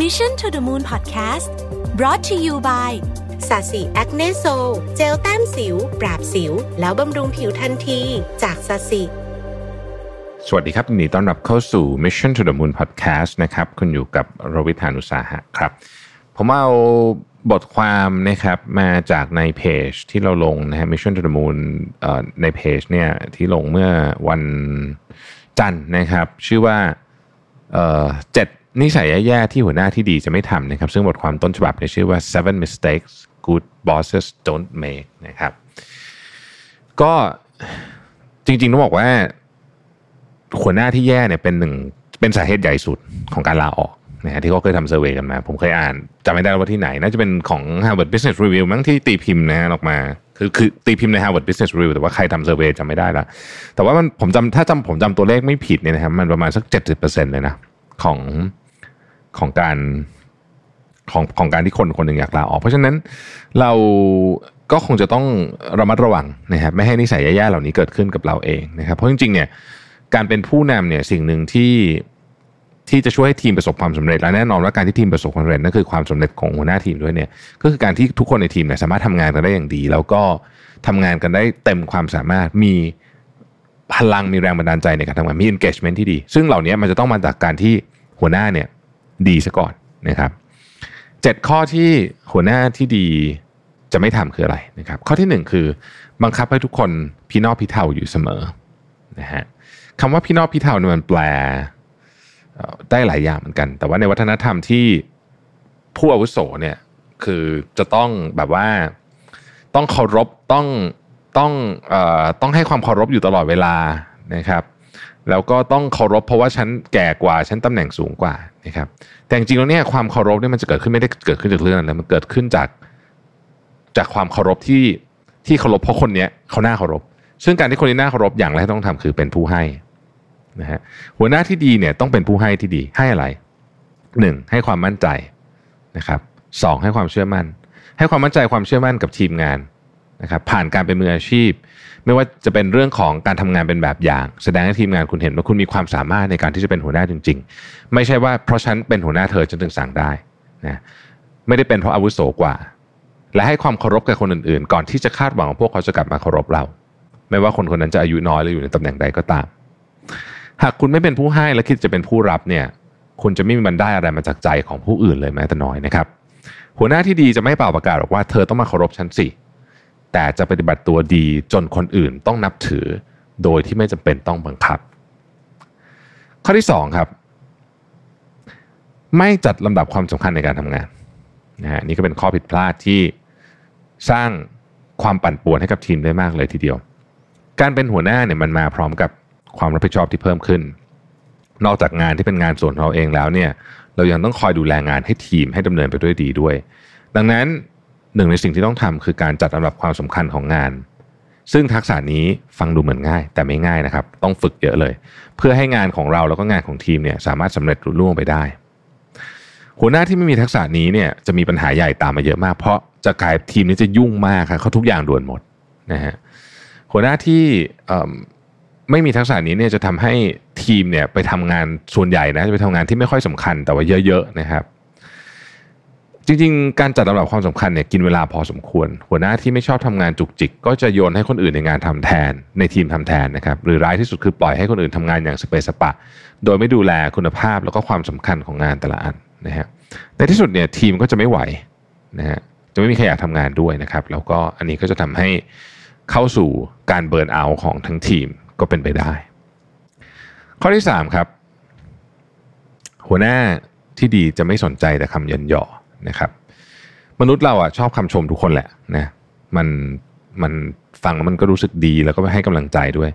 Mission to the Moon Podcast brought to you by สาสี Acne Sol เจลแต้มสิว ปราบสิว แล้วบำรุงผิวทันที จากสาสีสวัสดีครับยินดีต้อนรับเข้าสู่ Mission to the Moon Podcast นะครับ คุณอยู่กับรวิธานุสาหะครับ ผมเอาบทความนะครับมาจากในเพจที่เราลงนะฮะ Mission to the Moon เอ่อในเพจเนี่ยที่ลงเมื่อวันจันทร์นะครับ ชื่อว่าเอ่อเจ็ด นิสัยแย่ๆที่หัวหน้าที่ดีจะไม่ทำนะครับ ซึ่งบทความต้นฉบับเนี่ยชื่อว่า seven mistakes good bosses don't make นะครับ ก็จริงๆต้องบอกว่า หัวหน้าที่แย่เนี่ยเป็นหนึ่งเป็นสาเหตุใหญ่สุดของการลาออกนะฮะที่เขาเคยทำเซอร์เวยกันมา ผมเคยอ่านจำไม่ได้ว่าที่ไหน น่าจะเป็นของ Harvard Business Review มั้งที่ตีพิมพ์นะฮะออกมาคือคือตีพิมพ์ใน Harvard Business Review แต่ว่าใครทำเซอร์เวยจำไม่ได้ละแต่ว่ามันผมจำถ้าจำผมจำตัวเลขไม่ผิดเนี่ยนะครับมันประมาณสักเจ็ดสิบเปอร์เซ็นเลยนะของ ของการของของการที่คนคนหนึ่งอยากลาออก เพราะฉะนั้นเราก็คงจะต้องระมัดระวังนะครับไม่ให้นิสัยแย่ๆเหล่านี้เกิดขึ้นกับเราเองนะครับ เพราะจริงๆเนี่ยการเป็นผู้นำเนี่ยสิ่งหนึ่งที่ที่จะช่วยให้ทีมประสบความสำเร็จและแน่นอนว่าการที่ทีมประสบความสำเร็จนั่นคือความสำเร็จของหัวหน้าทีมด้วยเนี่ยก็คือการที่ทุกคนในทีมเนี่ยสามารถทำงานกันได้อย่างดี แล้วก็ทำงานกันได้เต็มความสามารถมีพลังมีแรงบันดาลใจในการทำงานมี engagement ที่ดี ซึ่งเหล่านี้มันจะต้องมาจากการที่หัวหน้าเนี่ย ดีซะก่อนนะครับเจ็ดข้อที่หัวหน้าที่ดีจะไม่ทำคืออะไรนะครับ ข้อที่หนึ่งคือบังคับให้ทุกคนพี่นอกพี่เทาอยู่เสมอนะฮะคำว่าพี่นอกพี่เทาเนี่ยมันแปลได้หลายอย่างเหมือนกัน แต่ว่าในวัฒนธรรมที่ผู้อาวุโสเนี่ยคือจะต้องแบบว่าต้องเคารพต้องต้องเอ่อต้องให้ความเคารพอยู่ตลอดเวลานะครับ แล้วก็ต้องเคารพเพราะว่าฉันแก่กว่าฉันตำแหน่งสูงกว่านะครับแต่จริงๆแล้วเนี่ยความเคารพเนี่ยมันจะเกิดขึ้นไม่ได้เกิดขึ้นจากเรื่องนั้นมันเกิดขึ้นจากจากความเคารพที่ที่เคารพเพราะคนเนี้ยเขาหน้าเคารพ ซึ่งการที่คนนี้น่าเคารพอย่างแรกต้องทำคือเป็นผู้ให้นะฮะหัวหน้าที่ดีเนี่ยต้องเป็นผู้ให้ที่ดีให้อะไรหนึ่งให้ความมั่นใจนะครับสองให้ความเชื่อมั่น ให้ความมั่นใจความเชื่อมั่นกับทีมงานนะครับผ่านการเป็นมืออาชีพ ไม่ว่าจะเป็นเรื่องของการทำงานเป็นแบบอย่าง แสดงให้ทีมงานคุณเห็นว่าคุณมีความสามารถในการที่จะเป็นหัวหน้าจริง ๆ ไม่ใช่ว่าเพราะฉันเป็นหัวหน้าเธอฉันถึงสั่งได้นะไม่ได้เป็นเพราะอาวุโสกว่า และให้ความเคารพกับคนอื่นๆ ก่อนที่จะคาดหวังว่าพวกเขาจะกลับมาเคารพเรา ไม่ว่าคนคนนั้นจะอายุน้อยหรืออยู่ในตำแหน่งใดก็ตาม หากคุณไม่เป็นผู้ให้และคิดจะเป็นผู้รับเนี่ย คุณจะไม่มีบันได้อะไรมาจากใจของผู้อื่นเลยแม้แต่น้อยนะครับ หัวหน้าที่ดีจะไม่เป่าประกาศบอกว่าเธอต้องมาเคารพฉันสิ แต่จะปฏิบัติตัวดีจนคนอื่นต้องนับถือ โดยที่ไม่จำเป็นต้องบังคับ ข้อที่สองครับ ไม่จัดลำดับความสำคัญในการทำงานนะฮะนี่ก็เป็นข้อผิดพลาดที่สร้างความปั่นป่วนให้กับทีมได้มากเลยทีเดียว การเป็นหัวหน้าเนี่ยมันมาพร้อมกับความรับผิดชอบที่เพิ่มขึ้น นอกจากงานที่เป็นงานส่วนของเราเองแล้วเนี่ย เรายังต้องคอยดูแลงานให้ทีมให้ดำเนินไปด้วยดีด้วย ดังนั้น หนึ่งในสิ่งที่ต้องทำคือการจัดลำดับความสำคัญของงาน ซึ่งทักษะนี้ฟังดูเหมือนง่าย แต่ไม่ง่ายนะครับ ต้องฝึกเยอะเลย เพื่อให้งานของเราแล้วก็งานของทีมเนี่ยสามารถสำเร็จรุ่ล่วงไปได้ หัวหน้าที่ไม่มีทักษะนี้เนี่ยจะมีปัญหาใหญ่ตามมาเยอะมาก เพราะจะกลายทีมนี้จะยุ่งมากครับเขาทุกอย่างด่วนหมดนะฮะหัวหน้าที่ไม่มีทักษะนี้เนี่ยจะทำให้ทีมเนี่ยไปทำงานส่วนใหญ่นะจะไปทำงานที่ไม่ค่อยสำคัญแต่ว่าเยอะๆนะครับ จริงๆ การจัดลำดับความสำคัญเนี่ยกินเวลาพอสมควร หัวหน้าที่ไม่ชอบทำงานจุกจิก ก็จะโยนให้คนอื่นในงานทำแทนในทีมทำแทนนะครับหรือร้ายที่สุดคือปล่อยให้คนอื่นทำงานอย่างสเปซสปะ โดยไม่ดูแลคุณภาพแล้วก็ความสำคัญของงานแต่ละอันนะฮะในที่สุดเนี่ยทีมก็จะไม่ไหวนะฮะจะไม่มีใครอยากทำงานด้วยนะครับแล้วก็อันนี้ก็จะทำให้เข้าสู่การเบิร์นเอาท์ของทั้งทีมก็เป็นไปได้ ข้อที่สามครับหัวหน้าที่ดีจะไม่สนใจแต่คำเยินยอ นะครับ มนุษย์เราอะชอบคำชมทุกคนแหละนะมันมันฟังแล้วมันก็รู้สึกดีแล้วก็ให้กำลังใจด้วย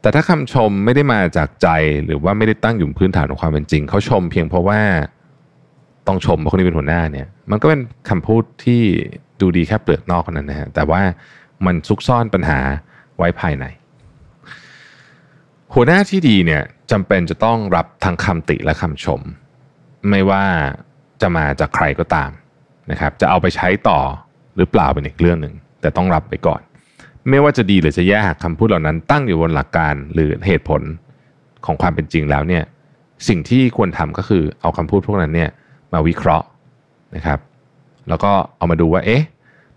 แต่ถ้าคำชมไม่ได้มาจากใจหรือว่าไม่ได้ตั้งอยู่บนพื้นฐานของความเป็นจริง เขาชมเพียงเพราะว่าต้องชมเพราะคนนี้เป็นหัวหน้าเนี่ย มันก็เป็นคำพูดที่ดูดีแค่เปลือกนอกเท่านั้นนะฮะแต่ว่ามันซุกซ่อนปัญหาไว้ภายใน หัวหน้าที่ดีเนี่ยจำเป็นจะต้องรับทั้งคำติและคำชม ไม่ว่า จะมาจากใครก็ตามนะครับ จะเอาไปใช้ต่อหรือเปล่าเป็นอีกเรื่องหนึ่งแต่ต้องรับไปก่อน ไม่ว่าจะดีหรือจะแย่หากคำพูดเหล่านั้น ตั้งอยู่บนหลักการหรือเหตุผลของความเป็นจริงแล้วเนี่ยสิ่งที่ควรทำก็คือเอาคำพูดพวกนั้นเนี่ยมาวิเคราะห์นะครับ แล้วก็เอามาดูว่าเอ๊ะ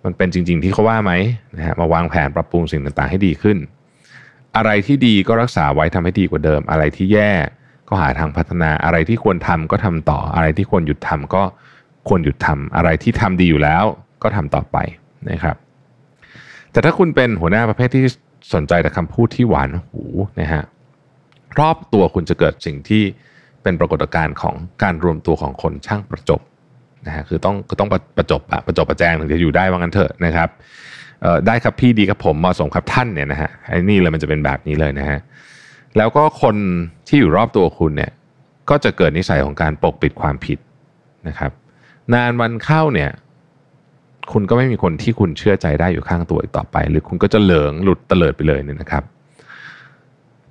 มันเป็นจริง ๆ ที่เขาว่าไหมนะฮะมาวางแผนปรับปรุงสิ่งต่างๆ ให้ดีขึ้น อะไรที่ดีก็รักษาไว้ทำให้ดีกว่าเดิม อะไรที่แย่ ก็หาทางพัฒนาอะไรที่ควรทำก็ทำต่ออะไรที่ควรหยุดทำก็ควรหยุดทำอะไรที่ทำดีอยู่แล้วก็ทำต่อไปนะครับ แต่ถ้าคุณเป็นหัวหน้าประเภทที่สนใจแต่คำพูดที่หวานหูนะฮะรอบตัวคุณจะเกิดสิ่งที่เป็นปรากฏการณ์ของการรวมตัวของคนช่างประจบนะฮะคือต้องคือต้องประประจบอะประจบประแจงถึงจะอยู่ได้ว่างั้นเถอะนะครับได้ครับพี่ดีครับผมเหมาะสมครับท่านเนี่ยนะฮะไอ้นี่เลยมันจะเป็นแบบนี้เลยนะฮะ แล้วก็คนที่อยู่รอบตัวคุณเนี่ยก็จะเกิดนิสัยของการปกปิดความผิดนะครับ นานวันเข้าเนี่ย คุณก็ไม่มีคนที่คุณเชื่อใจได้อยู่ข้างตัวอีกต่อไป หรือคุณก็จะเหลิงหลุดเตลิดไปเลยเนี่ยนะครับ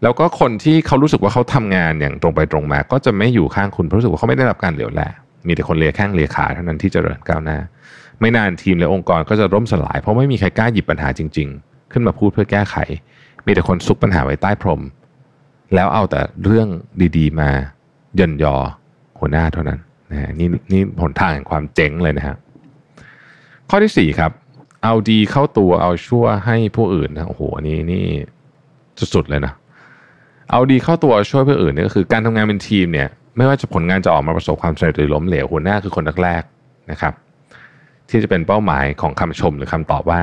แล้วก็คนที่เขารู้สึกว่าเขาทำงานอย่างตรงไปตรงมา ก็จะไม่อยู่ข้างคุณเพราะรู้สึกว่าเขาไม่ได้รับการเหลียวแลมีแต่คนเลียแข้งเลียขาเท่านั้นที่จเจริญก้าวหน้า ไม่นานทีมและองค์กรก็จะร่มสลาย เพราะไม่มีใครกล้าหยิบปัญหาจริง ๆ ขึ้นมาพูดเพื่อแก้ไข มีแต่คนซุกปัญหาไว้ใต้พรม แล้วเอาแต่เรื่องดีๆ มาเยินยอหัวหน้าเท่านั้นนะฮะนี่นี่หนทางแห่งความเจ๊งเลยนะฮะข้อที่สี่ครับ เอาดีเข้าตัวเอาชั่วให้ผู้อื่นนะโอ้โหอันนี้นี่สุดๆเลยนะเอาดีเข้าตัวช่วยเพื่ออื่นนี่ก็คือการทำงานเป็นทีมเนี่ย ไม่ว่าจะผลงานจะออกมาประสบความสำเร็จหรือล้มเหลวหัวหน้าคือคนแรกๆนะครับ ที่จะเป็นเป้าหมายของคำชมหรือคำตอบว่า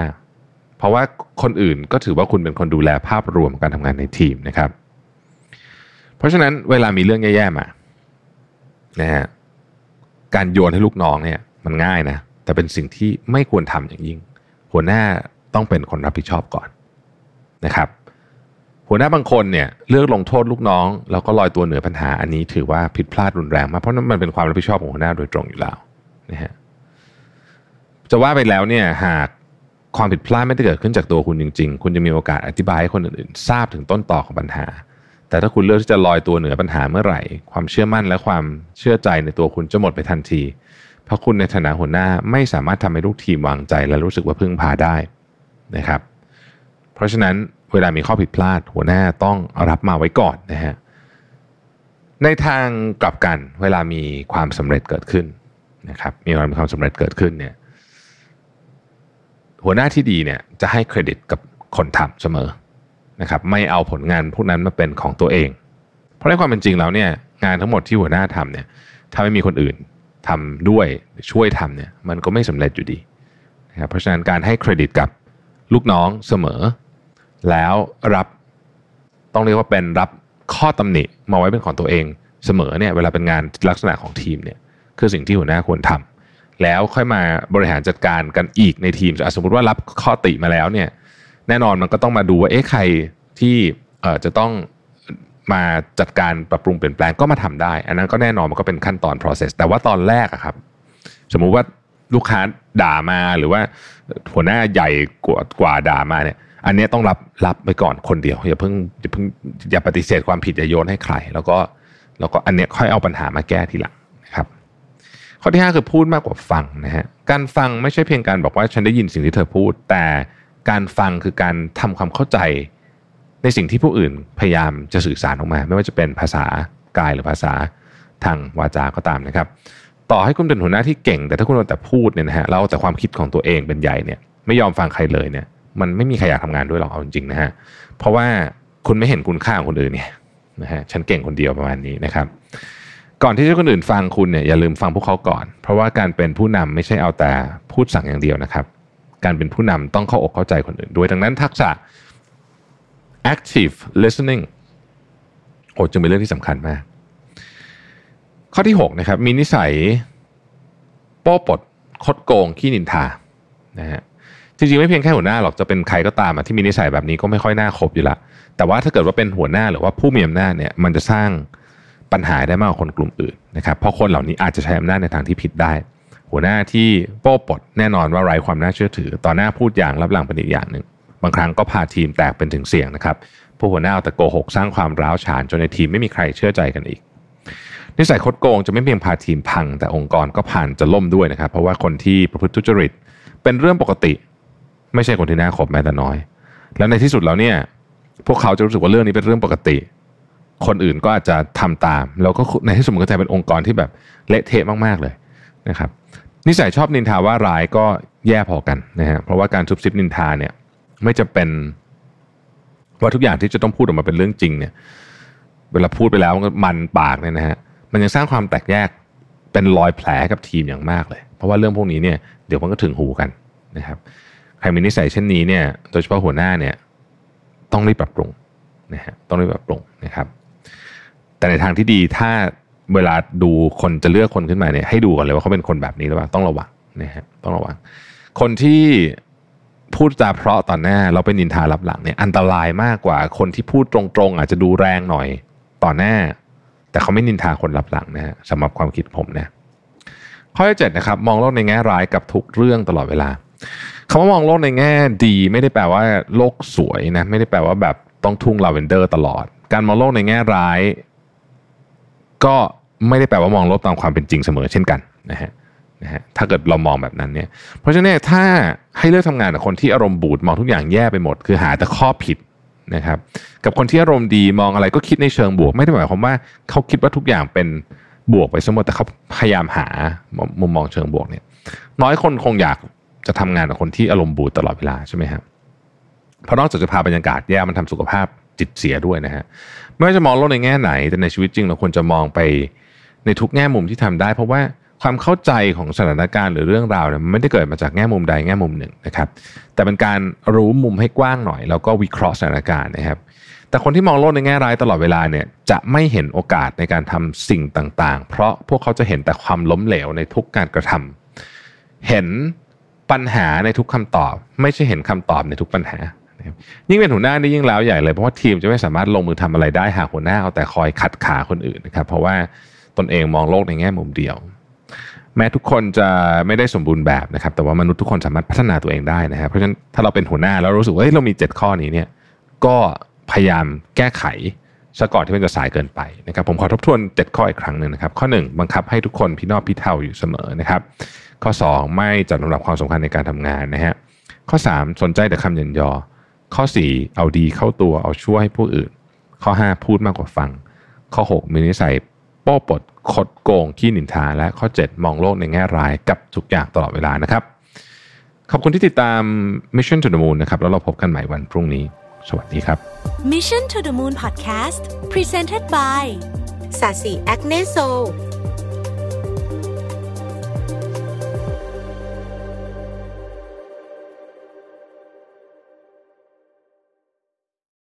เพราะว่าคนอื่นก็ถือว่าคุณเป็นคนดูแลภาพรวมการทำงานในทีมนะครับ เพราะฉะนั้นเวลามีเรื่องแย่ๆมานะฮะการโยนให้ลูกน้องเนี่ยมันง่ายนะ แต่เป็นสิ่งที่ไม่ควรทำอย่างยิ่ง หัวหน้าต้องเป็นคนรับผิดชอบก่อนนะครับ หัวหน้าบางคนเนี่ยเลือกลงโทษลูกน้อง แล้วก็ลอยตัวเหนือปัญหาอันนี้ถือว่าผิดพลาดรุนแรงมากเพราะนั้นมันเป็นความรับผิดชอบของหัวหน้าโดยตรงอยู่แล้วนะฮะจะว่าไปแล้วเนี่ยหากความผิดพลาดไม่ได้เกิดขึ้นจากตัวคุณจริง ๆ คุณจะมีโอกาสอธิบายให้คนอื่นๆ ทราบถึงต้นต่อของปัญหา แต่ถ้าคุณเลือกที่จะลอยตัวเหนือปัญหาเมื่อไหร่ ความเชื่อมั่นและความเชื่อใจในตัวคุณจะหมดไปทันที เพราะคุณในฐานะหัวหน้าไม่สามารถทำให้ลูกทีมวางใจ และรู้สึกว่าพึ่งพาได้นะครับ เพราะฉะนั้นเวลามีข้อผิดพลาด หัวหน้าต้องรับมาไว้ก่อนนะฮะในทางกลับกันเวลามีความสำเร็จเกิดขึ้นนะครับมีความสำเร็จเกิดขึ้นเนี่ยหัวหน้าที่ดีเนี่ยจะให้เครดิตกับคนทำเสมอ นะครับไม่เอาผลงานพวกนั้นมาเป็นของตัวเอง เพราะในความเป็นจริงแล้วเนี่ยงานทั้งหมดที่หัวหน้าทำเนี่ยถ้าไม่มีคนอื่นทำด้วยช่วยทำเนี่ยมันก็ไม่สำเร็จอยู่ดีนะครับเพราะฉะนั้นการให้เครดิตกับลูกน้องเสมอ แล้วรับต้องเรียกว่าเป็นรับข้อตำหนิมาไว้เป็นของตัวเองเสมอเนี่ยเวลาเป็นงานลักษณะของทีมเนี่ยคือสิ่งที่หัวหน้าควรทำแล้วค่อยมาบริหารจัดการกันอีกในทีมสมมติว่ารับข้อติมาแล้วเนี่ย แน่นอนมันก็ต้องมาดูว่าเอ๊ะใครที่เอ่อจะต้องมาจัดการปรับปรุงเปลี่ยนแปลงก็มาทำได้ อันนั้นก็แน่นอนมันก็เป็นขั้นตอน process แต่ว่าตอนแรกอะครับ สมมุติว่าลูกค้าด่ามาหรือว่าหัวหน้าใหญ่กว่ากว่าด่ามาเนี่ย อันนี้ต้องรับรับไปก่อนคนเดียวอย่าเพิ่งอย่าเพิ่งอย่าปฏิเสธความผิดอย่าโยนให้ใคร แล้วก็แล้วก็อันเนี้ยค่อยเอาปัญหามาแก้ทีหลังนะครับ ข้อที่ 5 คือพูดมากกว่าฟังนะฮะการฟังไม่ใช่เพียงการบอกว่าฉันได้ยินสิ่งที่เธอพูดแต่ การฟังคือการทำความเข้าใจในสิ่งที่ผู้อื่นพยายามจะสื่อสารออกมา ไม่ว่าจะเป็นภาษากายหรือภาษาทางวาจาก็ตามนะครับ ต่อให้คุณเป็นหัวหน้าที่เก่ง แต่ถ้าคุณเอาแต่พูดเนี่ยนะฮะเราแต่ความคิดของตัวเองเป็นใหญ่เนี่ย ไม่ยอมฟังใครเลยเนี่ย มันไม่มีใครอยากทำงานด้วยหรอกเอาจริงๆนะฮะเพราะว่าคุณไม่เห็นคุณค่าของคนอื่นเนี่ยนะฮะฉันเก่งคนเดียวประมาณนี้นะครับ ก่อนที่จะคนอื่นฟังคุณเนี่ยอย่าลืมฟังพวกเขาก่อน เพราะว่าการเป็นผู้นำไม่ใช่เอาแต่พูดสั่งอย่างเดียวนะครับ การเป็นผู้นำต้องเข้าอกเข้าใจคนอื่นด้วย ดังนั้นทักษะ active listening โอ้จึงเป็นเรื่องที่สำคัญมาก ข้อที่6นะครับมีนิสัยโป้ปดคดโกงขี้นินทานะฮะจริงๆไม่เพียงแค่หัวหน้าหรอกจะเป็นใครก็ตามที่มีนิสัยแบบนี้ก็ไม่ค่อยน่าคบอยู่ละแต่ว่าถ้าเกิดว่าเป็นหัวหน้าหรือว่าผู้มีอำนาจเนี่ยมันจะสร้างปัญหาได้มากกว่าคนกลุ่มอื่นนะครับเพราะคนเหล่านี้อาจจะใช้อำนาจในทางที่ผิดได้ หัวหน้าที่โป้ปดแน่นอนว่าไร้ความน่าเชื่อถือ ต่อหน้าพูดอย่างรับหลังเป็นอีกอย่างหนึ่ง บางครั้งก็พาทีมแตกเป็นถึงเสี่ยงนะครับผู้หัวหน้าเอาแต่โกหกสร้างความร้าวฉานจนในทีมไม่มีใครเชื่อใจกันอีก นิสัยคดโกงจะไม่เพียงพาทีมพัง แต่องค์กรก็ผ่านจะล่มด้วยนะครับ เพราะว่าคนที่ประพฤติทุจริต เป็นเรื่องปกติ ไม่ใช่คนที่น่าคบแม้แต่น้อย แล้วในที่สุดแล้วเนี่ยพวกเขาจะรู้สึกว่าเรื่องนี้เป็นเรื่องปกติ คนอื่นก็อาจจะทำตาม แล้วก็ในที่สุดมันก็จะเป็นองค์กรที่แบบเละเทะมากๆเลยนะครับ นิสัยชอบนินทาว่าร้ายก็แย่พอกันนะฮะเพราะว่าการซุบซิบนินทาเนี่ยไม่จะเป็นว่าทุกอย่างที่จะต้องพูดออกมาเป็นเรื่องจริงเนี่ย เวลาพูดไปแล้วมันปากเนี่ยนะฮะมันยังสร้างความแตกแยกเป็นรอยแผลกับทีมอย่างมากเลย เพราะว่าเรื่องพวกนี้เนี่ยเดี๋ยวมันก็ถึงหูกันนะครับใครมีนิสัยเช่นนี้เนี่ยโดยเฉพาะหัวหน้าเนี่ยต้องรีบปรับปรุงนะฮะต้องรีบปรับปรุงนะครับ แต่ในทางที่ดีถ้า เวลาดูคนจะเลือกคนขึ้นมาเนี่ยให้ดูก่อนเลยว่าเขาเป็นคนแบบนี้หรือเปล่าต้องระวังนะฮะต้องระวัง คนที่พูดจาเพราะตอนหน้าเราเป็นนินทารับหลังเนี่ยอันตรายมากกว่าคนที่พูดตรงๆ อาจจะดูแรงหน่อยต่อหน้า แต่เขาไม่นินทาคนรับหลังนะฮะสำหรับความคิดผมนะข้อที่เจ็ดนะครับ มองโลกในแง่ร้ายกับทุกเรื่องตลอดเวลาคำว่ามองโลกในแง่ดี ไม่ได้แปลว่าโลกสวยนะไม่ได้แปลว่าแบบต้องทุ่งลาเวนเดอร์ตลอด การมองโลกในแง่ร้าย ก็ ไม่ได้แปลว่ามองโลกตามความเป็นจริงเสมอเช่นกันนะฮะนะฮะถ้าเกิดเรามองแบบนั้นเนี่ย เพราะฉะนั้นถ้าให้เลือกทำงานกับคนที่อารมณ์บูดมองทุกอย่างแย่ไปหมด คือหาแต่ข้อผิดนะครับ กับคนที่อารมณ์ดีมองอะไรก็คิดในเชิงบวก ไม่ได้หมายความว่าเขาคิดว่าทุกอย่างเป็นบวกไปสมมติแต่เขาพยายามหามุมมองเชิงบวกเนี่ย น้อยคนคงอยากจะทำงานกับคนที่อารมณ์บูดตลอดเวลาใช่ไหมครับเพราะนอกจากจะพาบรรยากาศแย่มันทำสุขภาพจิตเสียด้วยนะฮะไม่ว่าจะมองโลกในแง่ไหน แต่ในชีวิตจริงเราควรจะมองไป ในทุกแง่มุมที่ทำได้ เพราะว่าความเข้าใจของสถานการณ์หรือเรื่องราวเนี่ยมันไม่ได้เกิดมาจากแง่มุมใดแง่มุมหนึ่งนะครับ แต่เป็นการรู้มุมให้กว้างหน่อย แล้วก็วิเคราะห์สถานการณ์นะครับ แต่คนที่มองโลกในแง่ร้ายตลอดเวลาเนี่ยจะไม่เห็นโอกาสในการทำสิ่งต่างๆ เพราะพวกเขาจะเห็นแต่ความล้มเหลวในทุกการกระทำเห็นปัญหาในทุกคำตอบ ไม่ใช่เห็นคำตอบในทุกปัญหายิ่งเป็นหัวหน้านี่ยิ่งแล้วใหญ่เลยเพราะว่าทีมจะไม่สามารถลงมือทำอะไรได้หากหัวหน้าเอาแต่คอยขัดขาคนอื่นนะครับ เพราะว่า ตนเองมองโลกในแง่มุมเดียว แม้ทุกคนจะไม่ได้สมบูรณ์แบบนะครับ แต่ว่ามนุษย์ทุกคนสามารถพัฒนาตัวเองได้นะครับเพราะฉะนั้นถ้าเราเป็นหัวหน้าแล้วรู้สึกว่าเรามี 7 ข้อนี้เนี่ยก็พยายามแก้ไขซะก่อนที่มันจะสายเกินไปนะครับผมขอทบทวน 7 ข้ออีกครั้งหนึ่งนะครับ ข้อ 1 บังคับให้ทุกคนพี่นอบพี่เท่าอยู่เสมอนะครับ ข้อ 2 ไม่จัดลำดับความสำคัญในการทำงานนะฮะข้อ 3 สนใจแต่คำเยินยอ ข้อ 4 เอาดีเข้าตัวเอาช่วยให้ผู้อื่น ข้อ 5 พูดมากกว่าฟัง ข้อ 6 มีนิสัย โป้ปดคดโกงขี้นินทาและข้อ 7 มองโลกในแง่ร้ายกับทุกอย่างตลอดเวลานะครับ ขอบคุณที่ติดตาม Mission to the Moon นะครับ แล้วเราพบกันใหม่วันพรุ่งนี้ สวัสดีครับ Mission to the Moon Podcast Presented by สาสีแอคเนโซ